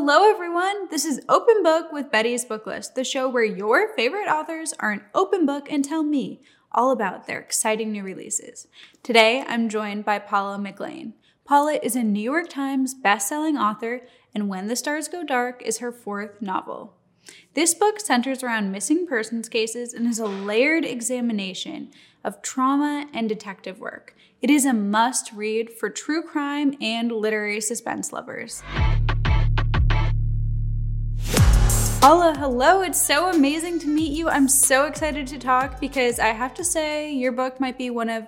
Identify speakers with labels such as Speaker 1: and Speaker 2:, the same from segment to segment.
Speaker 1: Hello, everyone. This is Open Book with Betty's Book List, the show where your favorite authors are an open book and tell me all about their exciting new releases. Today, I'm joined by Paula McLain. Paula is a New York Times bestselling author, and When the Stars Go Dark is her fourth novel. This book centers around missing persons cases and is a layered examination of trauma and detective work. It is a must read for true crime and literary suspense lovers. Paula, hello. It's so amazing to meet you. I'm so excited to talk because I have to say your book might be one of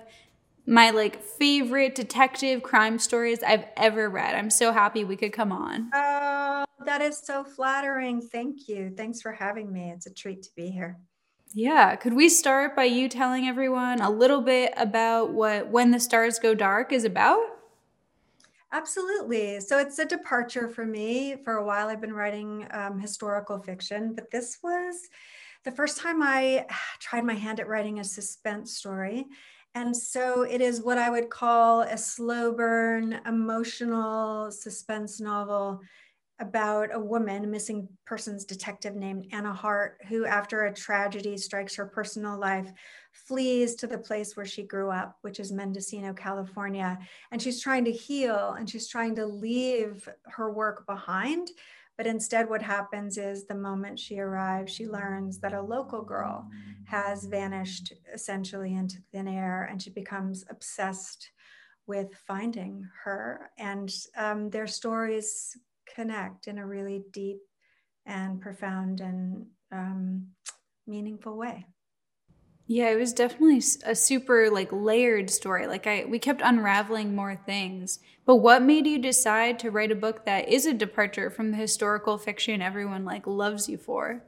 Speaker 1: my like favorite detective crime stories I've ever read. I'm so happy we could come on.
Speaker 2: Oh, that is so flattering. Thank you. Thanks for having me. It's a treat to be here.
Speaker 1: Yeah, could we start by you telling everyone a little bit about what When the Stars Go Dark is about?
Speaker 2: Absolutely. So it's a departure for me. For a while, I've been writing um, historical fiction, but this was the first time I tried my hand at writing a suspense story. And so it is what I would call a slow burn, emotional suspense novel about a woman, a missing persons detective named Anna Hart, who, after a tragedy strikes her personal life, flees to the place where she grew up, which is Mendocino, California. And she's trying to heal and she's trying to leave her work behind. But instead, what happens is the moment she arrives, she learns that a local girl has vanished essentially into thin air and she becomes obsessed with finding her. And um, their stories connect in a really deep and profound and um, meaningful way.
Speaker 1: Yeah, it was definitely a super like layered story. Like I we kept unraveling more things. But what made you decide to write a book that is a departure from the historical fiction everyone like loves you for?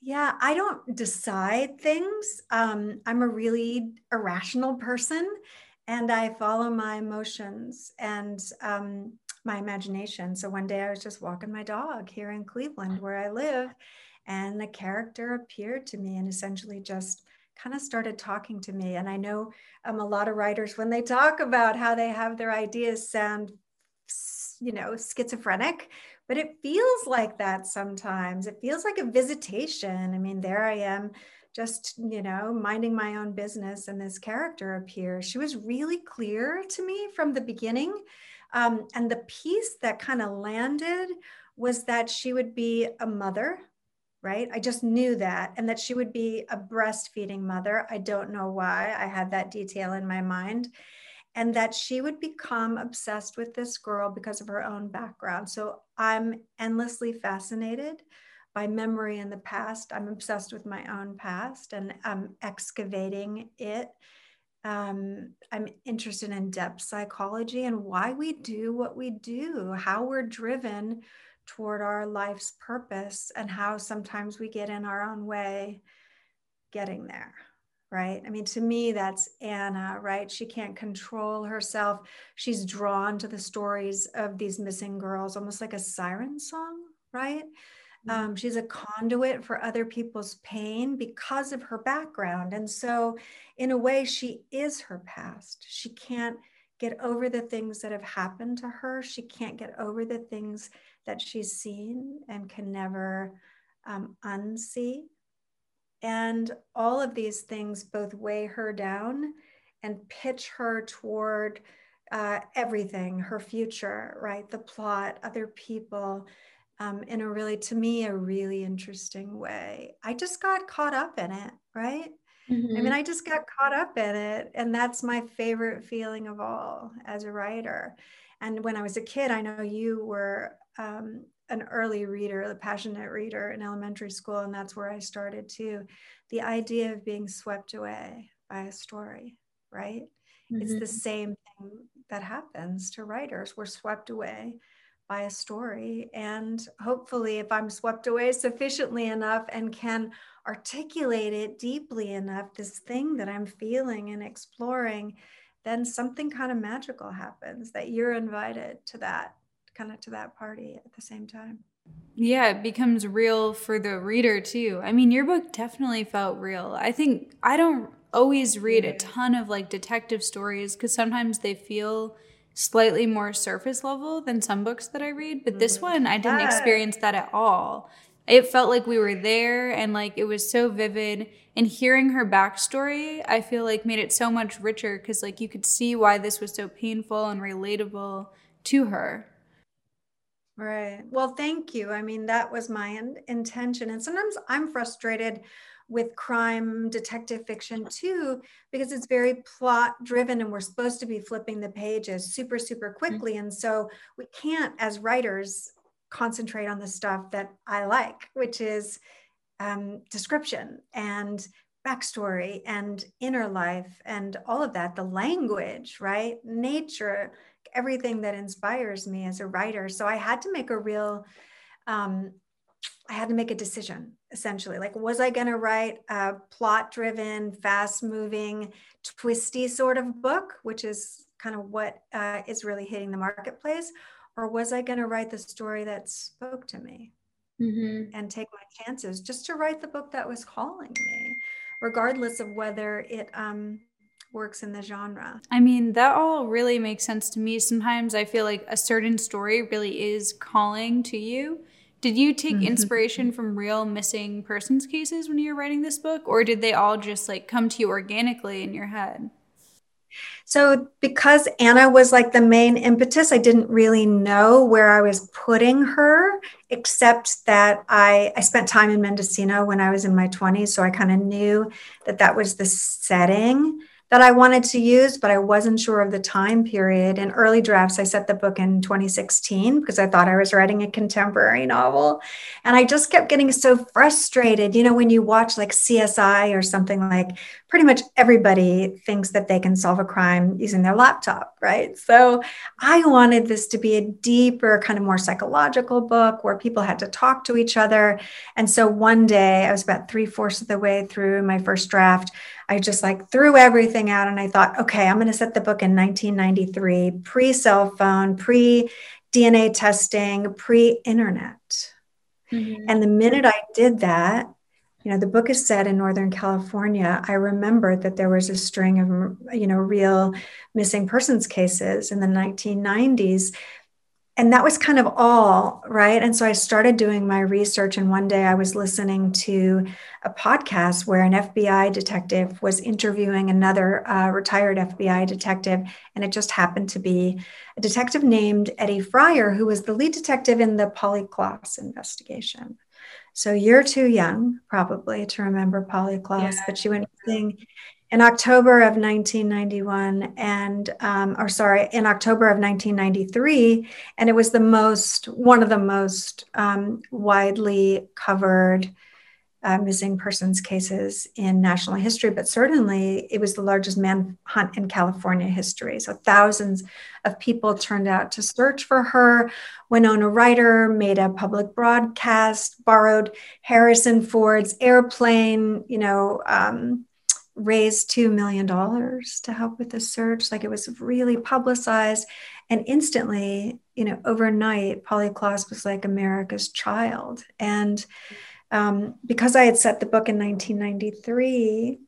Speaker 2: Yeah, I don't decide things. Um, I'm a really irrational person and I follow my emotions. And um, my imagination. So one day I was just walking my dog here in Cleveland where I live, and the character appeared to me and essentially just kind of started talking to me. And I know um, a lot of writers, when they talk about how they have their ideas sound, you know, schizophrenic, but it feels like that sometimes. It feels like a visitation. I mean, there I am just you know minding my own business and this character appears she was really clear to me from the beginning um, and the piece that kind of landed was that she would be a mother, right? I just knew that, and that she would be a breastfeeding mother. I don't know why I had that detail in my mind. And that she would become obsessed with this girl because of her own background. So I'm endlessly fascinated by memory in the past. I'm obsessed with my own past and I'm excavating it um, I'm interested in depth psychology and why we do what we do, how we're driven toward our life's purpose, and how sometimes we get in our own way getting there. Right. I mean, to me, that's Anna, right? She can't control herself. She's drawn to the stories of these missing girls, almost like a siren song, right? Mm-hmm. Um, she's a conduit for other people's pain because of her background. And so, in a way, she is her past. She can't get over the things that have happened to her. She can't get over the things that she's seen and can never um, unsee. And all of these things both weigh her down and pitch her toward uh, everything her future, right? The plot, other people um, in a really, to me, a really interesting way. I just got caught up in it, right? Mm-hmm. I mean, mm-hmm. I just got caught up in it. And that's my favorite feeling of all as a writer. And when I was a kid, I know you were um, an early reader, a passionate reader in elementary school. And that's where I started too. The idea of being swept away by a story, right? Mm-hmm. It's the mm-hmm. same thing that happens to writers. We're swept away by a story. And hopefully, if I'm swept away sufficiently enough and can articulate it deeply enough, this thing that I'm feeling and exploring, then something kind of magical happens that you're invited to that kind of to that party at the same time.
Speaker 1: Yeah, it becomes real for the reader too. I mean, your book definitely felt real. I think I don't always read a mm-hmm. ton of like detective stories because sometimes they feel slightly more surface level than some books that I read, but this mm-hmm. one I didn't experience that at all. It felt like we were there and like it was so vivid. And hearing her backstory, I feel like made it so much richer because like you could see why this was so painful and relatable to her.
Speaker 2: Right. Well, thank you. I mean, that was my in- intention. And sometimes I'm frustrated with crime detective fiction too because it's very plot driven and we're supposed to be flipping the pages super super mm-hmm. quickly mm-hmm. and so we can't as writers concentrate on the stuff that i like which is um, description and backstory and inner life and all of that the language right nature everything that inspires me as a writer so i had to make a real um, I had to make a decision essentially. Like, was I going to write a plot driven, fast moving, twisty sort of book, which is kind of what uh, is really hitting the marketplace? Or was I going to write the story that spoke to me mm-hmm. and take my chances just to write the book that was calling me, regardless of whether it, um, works in the genre.
Speaker 1: I mean, that all really makes sense to me. Sometimes I feel like a certain story really is calling to you did you take mm-hmm. inspiration from real missing persons cases when you were writing this book, or did they all just like come to you organically in your head?
Speaker 2: So, because Anna was like the main impetus, I didn't really know where I was putting her, except that I, I spent time in Mendocino when I was in my 20s. So, I kind of knew that that was the setting that I wanted to use, but I wasn't sure of the time period. In early drafts, I set the book in 2016 because I thought I was writing a contemporary novel. And I just kept getting so frustrated. You know, when you watch like CSI or something like pretty much everybody thinks that they can solve a crime using their laptop, right? So I wanted this to be a deeper, kind of more psychological book where people had to talk to each other. And so one day, I was about three fourths of the way through my first draft. I just like threw everything out and I thought, okay, I'm going to set the book in 1993, pre cell phone, pre DNA testing, pre internet. Mm-hmm. And the minute I did that, you know the book is set in northern california. I remembered that there was a string of you know real missing persons cases in the 1990s and that was kind of all right? And so i started doing my research and one day i was listening to a podcast where an fbi detective was interviewing another uh, retired fbi detective and it just happened to be a detective named eddie Freyer who was the lead detective in the Polly investigation so you're too young, probably, to remember Polly Klaas, yeah. but she went missing in October of 1991, and um, or sorry, in October of 1993, and it was the most one of the most um, widely covered uh, missing persons cases in national history, but certainly it was the largest manhunt in California history. So thousands of people turned out to search for her. Winona Ryder made a public broadcast, borrowed Harrison Ford's airplane, you know, um, raised $2 million to help with the search. Like it was really publicized. And instantly, you know, overnight, Polly Klaas was like America's child. And um, because I had set the book in 1993,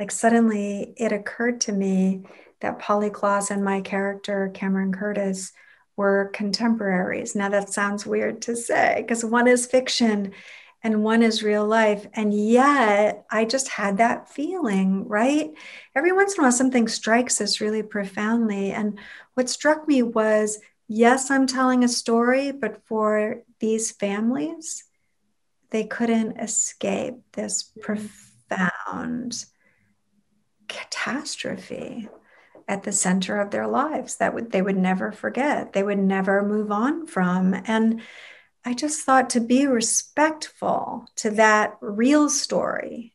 Speaker 2: like suddenly it occurred to me that Polly Klaas and my character, Cameron Curtis, were contemporaries. Now that sounds weird to say because one is fiction and one is real life. And yet I just had that feeling, right? Every once in a while, something strikes us really profoundly. And what struck me was yes, I'm telling a story, but for these families, they couldn't escape this profound catastrophe at the center of their lives that would they would never forget. They would never move on from. And i just thought to be respectful to that real story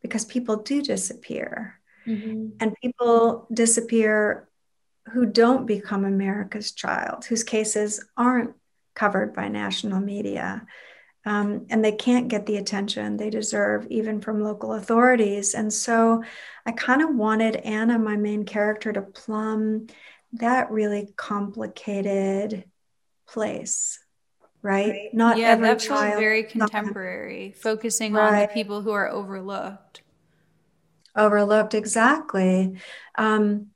Speaker 2: because people do disappear. Mm-hmm. and people disappear who don't become america's child whose cases aren't covered by national media um, and they can't get the attention they deserve, even from local authorities. And so I kind of wanted Anna, my main character, to plumb that really complicated place. Right? right.
Speaker 1: Not yeah, every that child. very contemporary, focusing right. on the people who are overlooked.
Speaker 2: Overlooked, exactly. Um,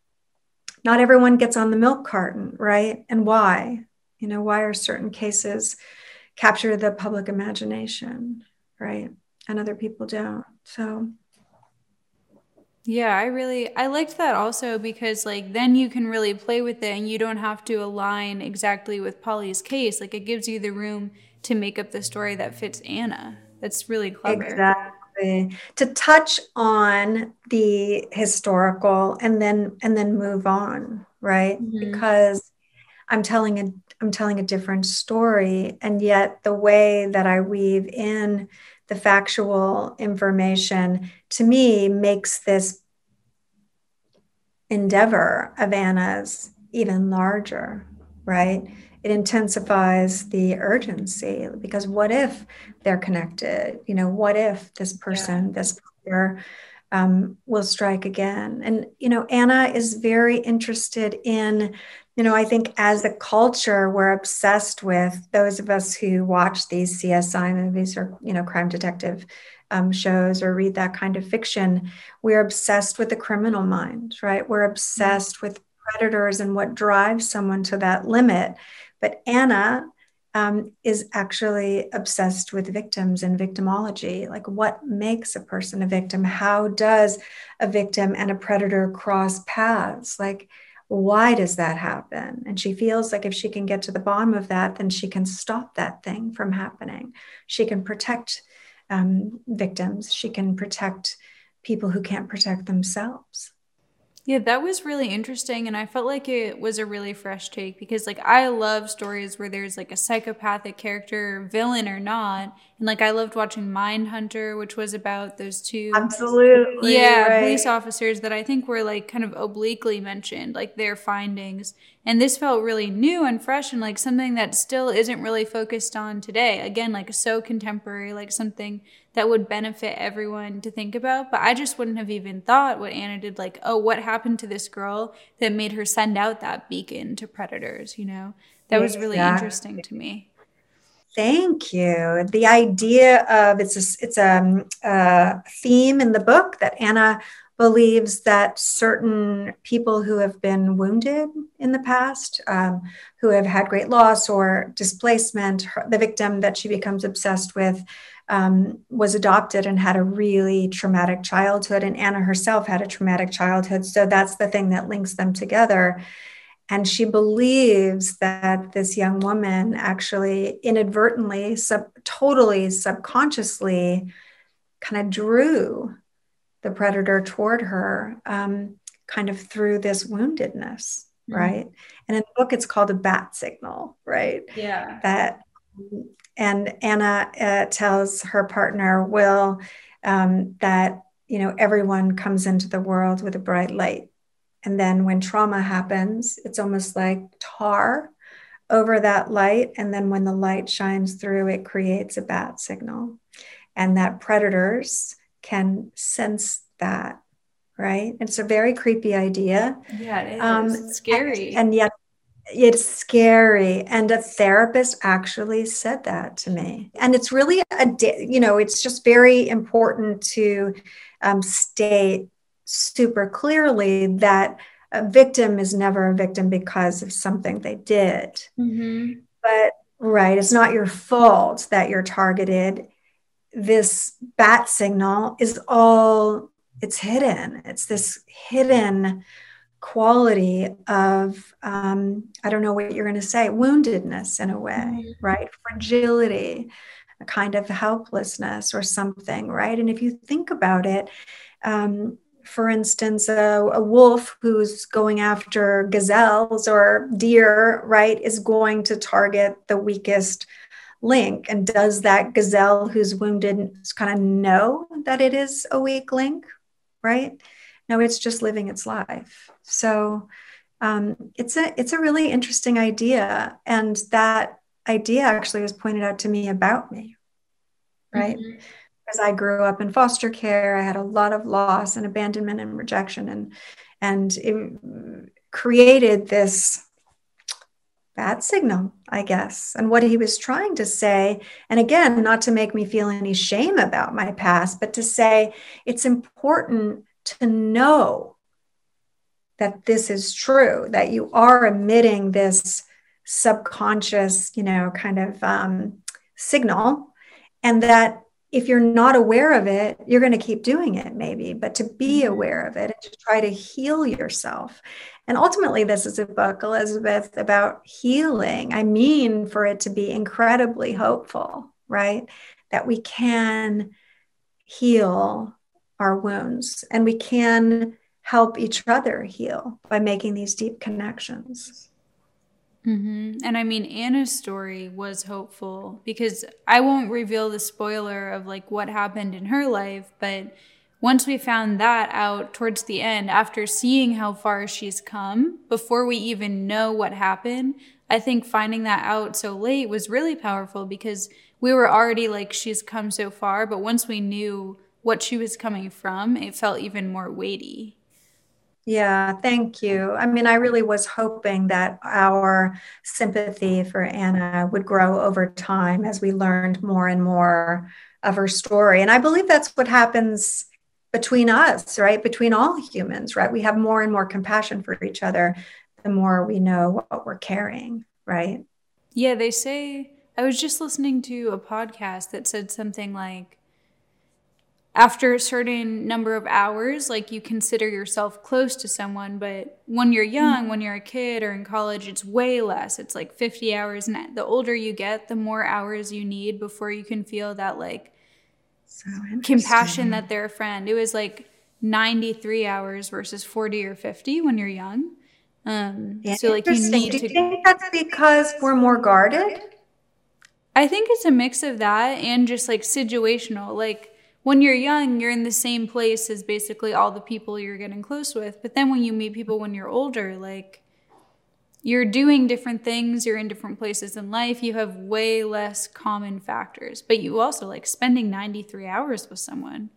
Speaker 2: not everyone gets on the milk carton, right? And why? You know, why are certain cases capture the public imagination, right? And other people don't. So
Speaker 1: yeah, I really I liked that also because like then you can really play with it and you don't have to align exactly with Polly's case. Like it gives you the room to make up the story that fits Anna. That's really clever.
Speaker 2: Exactly. To touch on the historical and then and then move on, right? Mm-hmm. Because I'm telling a I'm telling a different story and yet the way that I weave in the factual information to me makes this endeavor of Anna's even larger, right? It intensifies the urgency because what if they're connected? You know, what if this person, yeah. this player, um, will strike again? And, you know, Anna is very interested in you know, I think as a culture, we're obsessed with those of us who watch these CSI movies or, you know, crime detective um, shows or read that kind of fiction. We're obsessed with the criminal mind, right? We're obsessed mm-hmm. with predators and what drives someone to that limit. But Anna um, is actually obsessed with victims and victimology. Like, what makes a person a victim? How does a victim and a predator cross paths? Like, why does that happen? And she feels like if she can get to the bottom of that, then she can stop that thing from happening. She can protect um, victims, she can protect people who can't protect themselves.
Speaker 1: Yeah, that was really interesting. And I felt like it was a really fresh take because, like, I love stories where there's like a psychopathic character, villain or not. And, like, I loved watching Mindhunter, which was about those two.
Speaker 2: Absolutely.
Speaker 1: Yeah, right. police officers that I think were like kind of obliquely mentioned, like their findings. And this felt really new and fresh and like something that still isn't really focused on today. Again, like so contemporary, like something that would benefit everyone to think about. But I just wouldn't have even thought what Anna did, like, oh, what happened to this girl that made her send out that beacon to predators, you know? That was really exactly. interesting to me.
Speaker 2: Thank you. The idea of it's a, it's a, a theme in the book that Anna believes that certain people who have been wounded in the past, um, who have had great loss or displacement, her, the victim that she becomes obsessed with um, was adopted and had a really traumatic childhood. And Anna herself had a traumatic childhood. So that's the thing that links them together. And she believes that this young woman actually inadvertently, sub, totally subconsciously, kind of drew the predator toward her, um, kind of through this woundedness, mm-hmm. right? And in the book, it's called a bat signal, right?
Speaker 1: Yeah.
Speaker 2: That and Anna uh, tells her partner Will um, that you know everyone comes into the world with a bright light, and then when trauma happens, it's almost like tar over that light, and then when the light shines through, it creates a bat signal, and that predators can sense that. Right, it's a very creepy idea.
Speaker 1: Yeah, it is. Um, it's scary,
Speaker 2: and, and yet it's scary and a therapist actually said that to me and it's really a you know it's just very important to um, state super clearly that a victim is never a victim because of something they did mm-hmm. but right it's not your fault that you're targeted this bat signal is all it's hidden. It's this hidden quality of um, i don't know what you're going to say woundedness in a way mm-hmm. right? Fragility a kind of helplessness or something right? And if you think about it um, for instance a, a, wolf who's going after gazelles or deer right is going to target the weakest link and does that gazelle who's wounded kind of know that it is a weak link right no it's just living its life so um, it's a it's a really interesting idea, and that idea actually was pointed out to me about me, right? Mm-hmm. Because I grew up in foster care, I had a lot of loss and abandonment and rejection, and and it created this bat signal, I guess. And what he was trying to say, and again, not to make me feel any shame about my past, but to say it's important to know that this is true, that you are emitting this subconscious, you know, kind of um, signal, and that if you're not aware of it, you're going to keep doing it, maybe, but to be mm-hmm. aware of it and to try to heal yourself. And ultimately, this is a book, Elizabeth, about healing. I mean, for it to be incredibly hopeful, right? That we can heal our wounds and we can help each other heal by making these deep connections.
Speaker 1: Mm-hmm. And I mean, Anna's story was hopeful because I won't reveal the spoiler of like what happened in her life, but once we found that out towards the end, after seeing how far she's come, before we even know what happened, I think finding that out so late was really powerful because we were already like, she's come so far, but once we knew what she was coming from, it felt even more weighty.
Speaker 2: Yeah, thank you. I mean, I really was hoping that our sympathy for Anna would grow over time as we learned more and more of her story. And I believe that's what happens between us, right? Between all humans, right? We have more and more compassion for each other the more we know what we're carrying, right?
Speaker 1: Yeah, they say, I was just listening to a podcast that said something like, after a certain number of hours, like you consider yourself close to someone, but when you're young, mm-hmm. when you're a kid or in college, it's way less. It's like 50 hours. And the older you get, the more hours you need before you can feel that like so compassion that they're a friend. It was like 93 hours versus 40 or 50 when you're young. Um, yeah, so like you need
Speaker 2: Do
Speaker 1: you
Speaker 2: think that's because we're more guarded?
Speaker 1: I think it's a mix of that and just like situational. Like when you're young, you're in the same place as basically all the people you're getting close with. But then when you meet people when you're older, like you're doing different things, you're in different places in life, you have way less common factors. But you also like spending 93 hours with someone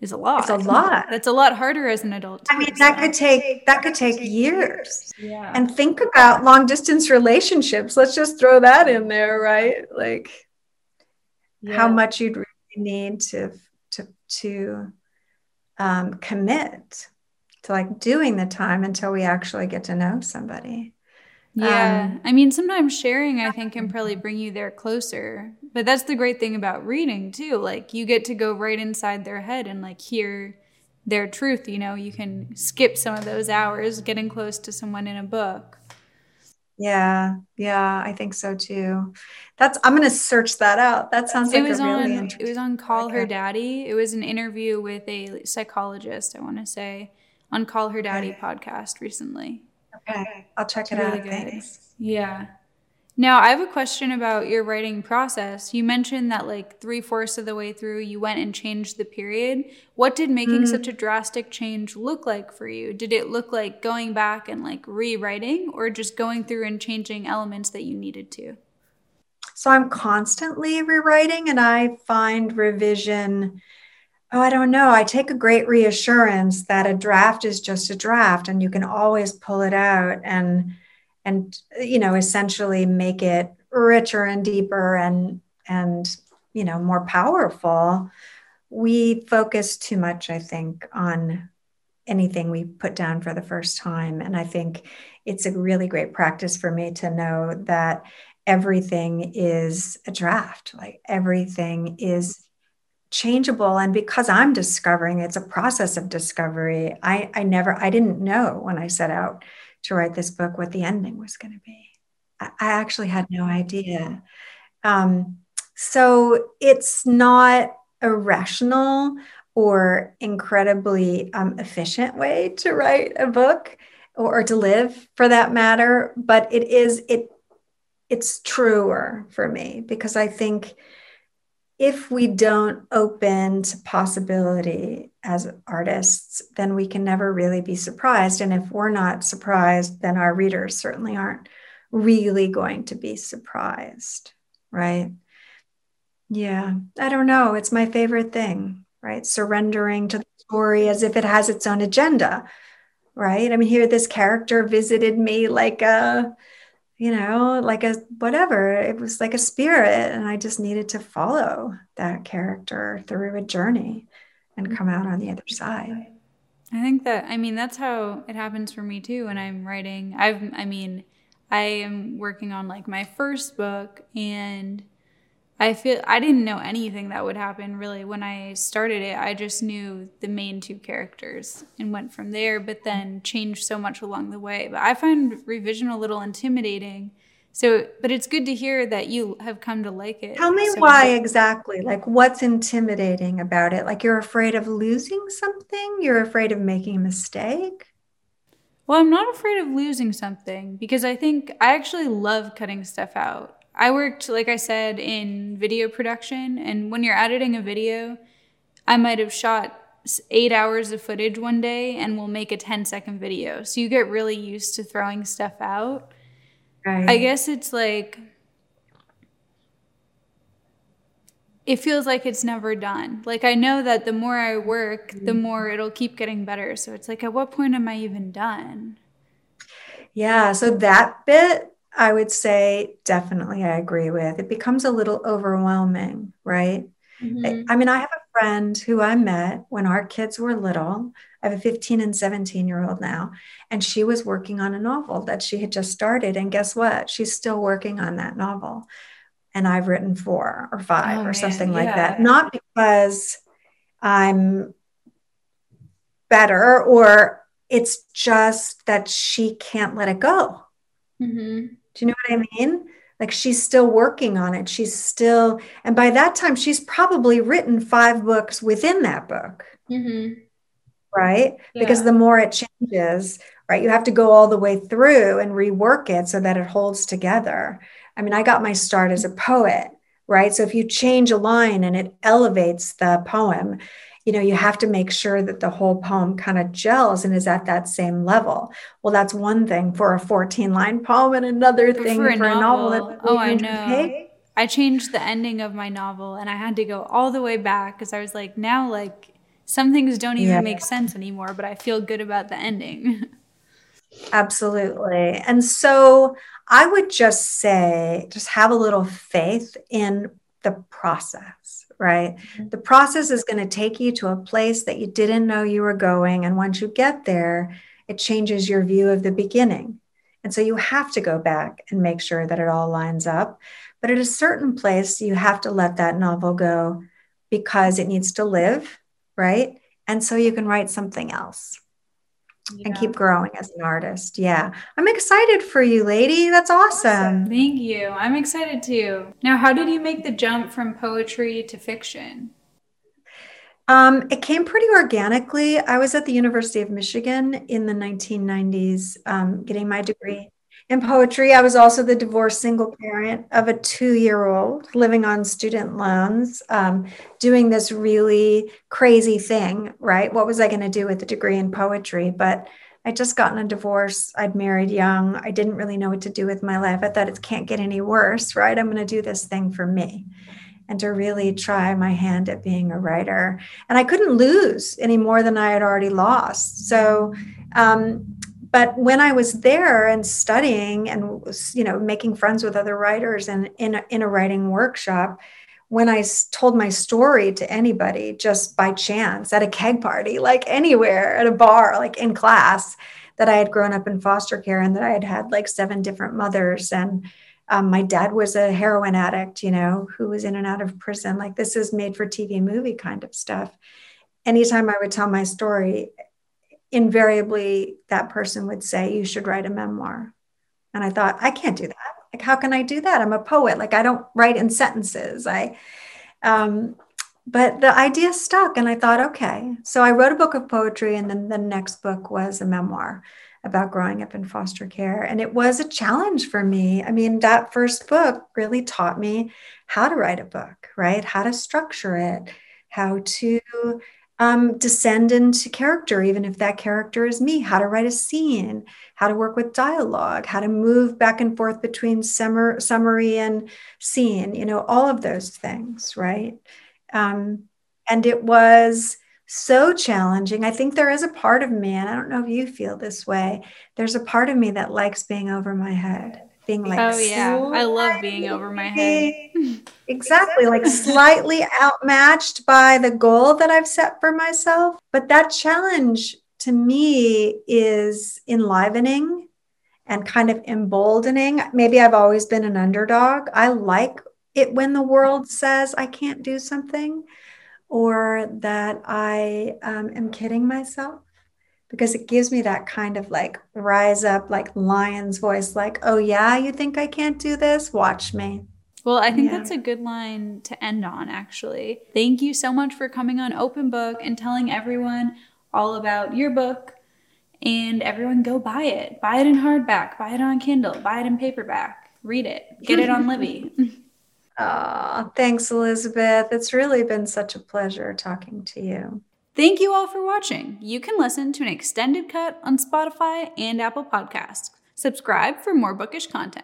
Speaker 1: is a lot.
Speaker 2: It's a lot.
Speaker 1: That's a lot harder as an adult.
Speaker 2: I mean, that could take that could take years. Yeah. And think about long distance relationships. Let's just throw that in there, right? Like yeah. how much you'd really need to to to um, commit to like doing the time until we actually get to know somebody.
Speaker 1: Yeah. Um, I mean, sometimes sharing, I think, can probably bring you there closer. But that's the great thing about reading, too. Like, you get to go right inside their head and, like, hear their truth. You know, you can skip some of those hours getting close to someone in a book.
Speaker 2: Yeah, yeah, I think so too. That's I'm gonna search that out. That sounds like it was a really
Speaker 1: on, It was on Call Her Daddy. It was an interview with a psychologist. I want to say on Call Her Daddy okay. podcast recently.
Speaker 2: Okay, I'll check it really out. Good. Thanks.
Speaker 1: Yeah. Now, I have a question about your writing process. You mentioned that like three fourths of the way through, you went and changed the period. What did making mm-hmm. such a drastic change look like for you? Did it look like going back and like rewriting or just going through and changing elements that you needed to?
Speaker 2: So I'm constantly rewriting and I find revision. Oh, I don't know. I take a great reassurance that a draft is just a draft and you can always pull it out and and you know essentially make it richer and deeper and and you know more powerful. We focus too much i think on anything we put down for the first time. And i think it's a really great practice for me to know that everything is a draft. Like everything is changeable and because i'm discovering it's a process of discovery i i never i didn't know when i set out to write this book what the ending was going to be. I, I, actually had no idea. Um, so it's not a rational or incredibly um, efficient way to write a book or, or to live for that matter, but it is it it's truer for me because I think if we don't open to possibility as artists, then we can never really be surprised. And if we're not surprised, then our readers certainly aren't really going to be surprised, right? Yeah, I don't know. It's my favorite thing, right? Surrendering to the story as if it has its own agenda, right? I mean, here this character visited me like a, you know, like a whatever. It was like a spirit, and I just needed to follow that character through a journey and come out on the other side.
Speaker 1: I think that I mean that's how it happens for me too when I'm writing. I've I mean, I am working on like my first book and I feel I didn't know anything that would happen really when I started it. I just knew the main two characters and went from there, but then changed so much along the way. But I find revision a little intimidating so, but it's good to hear that you have come to like it.
Speaker 2: Tell me
Speaker 1: so
Speaker 2: why exactly. Like, what's intimidating about it? Like, you're afraid of losing something? You're afraid of making a mistake?
Speaker 1: Well, I'm not afraid of losing something because I think I actually love cutting stuff out. I worked, like I said, in video production, and when you're editing a video, I might have shot eight hours of footage one day and we'll make a 10 second video. So you get really used to throwing stuff out. Right. I guess it's like it feels like it's never done. Like I know that the more I work, the mm-hmm. more it'll keep getting better. So it's like at what point am I even done?
Speaker 2: Yeah, so that bit I would say definitely I agree with. It becomes a little overwhelming, right? Mm-hmm. I mean, I have a friend who I met when our kids were little. I have a 15 and 17 year old now, and she was working on a novel that she had just started. And guess what? She's still working on that novel. And I've written four or five oh, or something like that. Not because I'm better or it's just that she can't let it go. Mm-hmm. Do you know what I mean? Like she's still working on it. She's still, and by that time, she's probably written five books within that book. Mm-hmm right? Yeah. Because the more it changes, right, you have to go all the way through and rework it so that it holds together. I mean, I got my start as a poet, right? So if you change a line and it elevates the poem, you know, you have to make sure that the whole poem kind of gels and is at that same level. Well, that's one thing for a 14 line poem, and another thing for, a, for novel. a novel.
Speaker 1: oh, I know. I changed the ending of my novel and I had to go all the way back because I was like, now, like, some things don't even yeah. make sense anymore, but I feel good about the ending.
Speaker 2: Absolutely. And so I would just say, just have a little faith in the process, right? Mm-hmm. The process is going to take you to a place that you didn't know you were going. And once you get there, it changes your view of the beginning. And so you have to go back and make sure that it all lines up. But at a certain place, you have to let that novel go because it needs to live right? And so you can write something else and keep growing as an artist. Yeah. I'm excited for you, lady. That's awesome. awesome.
Speaker 1: Thank you. I'm excited too. Now, how did you make the jump from poetry to fiction?
Speaker 2: Um, it came pretty organically. I was at the University of Michigan in the 1990s um, getting my degree in poetry. I was also the divorced single parent of a two year old living on student loans, um, doing this really crazy thing, right? What was I going to do with a degree in poetry? But I'd just gotten a divorce. I'd married young. I didn't really know what to do with my life. I thought it can't get any worse, right? I'm going to do this thing for me and to really try my hand at being a writer. And I couldn't lose any more than I had already lost. So, um, but when I was there and studying and you know, making friends with other writers and in a, in a writing workshop, when I told my story to anybody just by chance at a keg party, like anywhere at a bar, like in class, that I had grown up in foster care and that I had had like seven different mothers and um, my dad was a heroin addict, you know, who was in and out of prison. Like this is made for TV movie kind of stuff. Anytime I would tell my story, invariably that person would say, You should write a memoir. And I thought, I can't do that. Like, how can I do that? I'm a poet. Like, I don't write in sentences. I, um, but the idea stuck. And I thought, okay. So I wrote a book of poetry. And then the next book was a memoir about growing up in foster care. And it was a challenge for me. I mean, that first book really taught me how to write a book, right? How to structure it, how to um, descend into character, even if that character is me, how to write a scene, how to work with dialogue, how to move back and forth between summer, summary and scene, you know, all of those things, right? Um, and it was so challenging. I think there is a part of me, and I don't know if you feel this way, there's a part of me that likes being over my head being like
Speaker 1: oh yeah i love being over my head
Speaker 2: exactly like slightly outmatched by the goal that i've set for myself but that challenge to me is enlivening and kind of emboldening. Maybe I've always been an underdog. I like it when the world says I can't do something or that I um, am kidding myself because it gives me that kind of like rise up, like lion's voice, like, oh, yeah, you think I can't do this? Watch me.
Speaker 1: Well, I think yeah. that's a good line to end on, actually. Thank you so much for coming on Open Book and telling everyone all about your book. And everyone go buy it. Buy it in hardback, buy it on Kindle, buy it in paperback, read it, get it on Libby.
Speaker 2: Oh, thanks, Elizabeth. It's really been such a pleasure talking to you.
Speaker 1: Thank you all for watching. You can listen to an extended cut on Spotify and Apple Podcasts. Subscribe for more bookish content.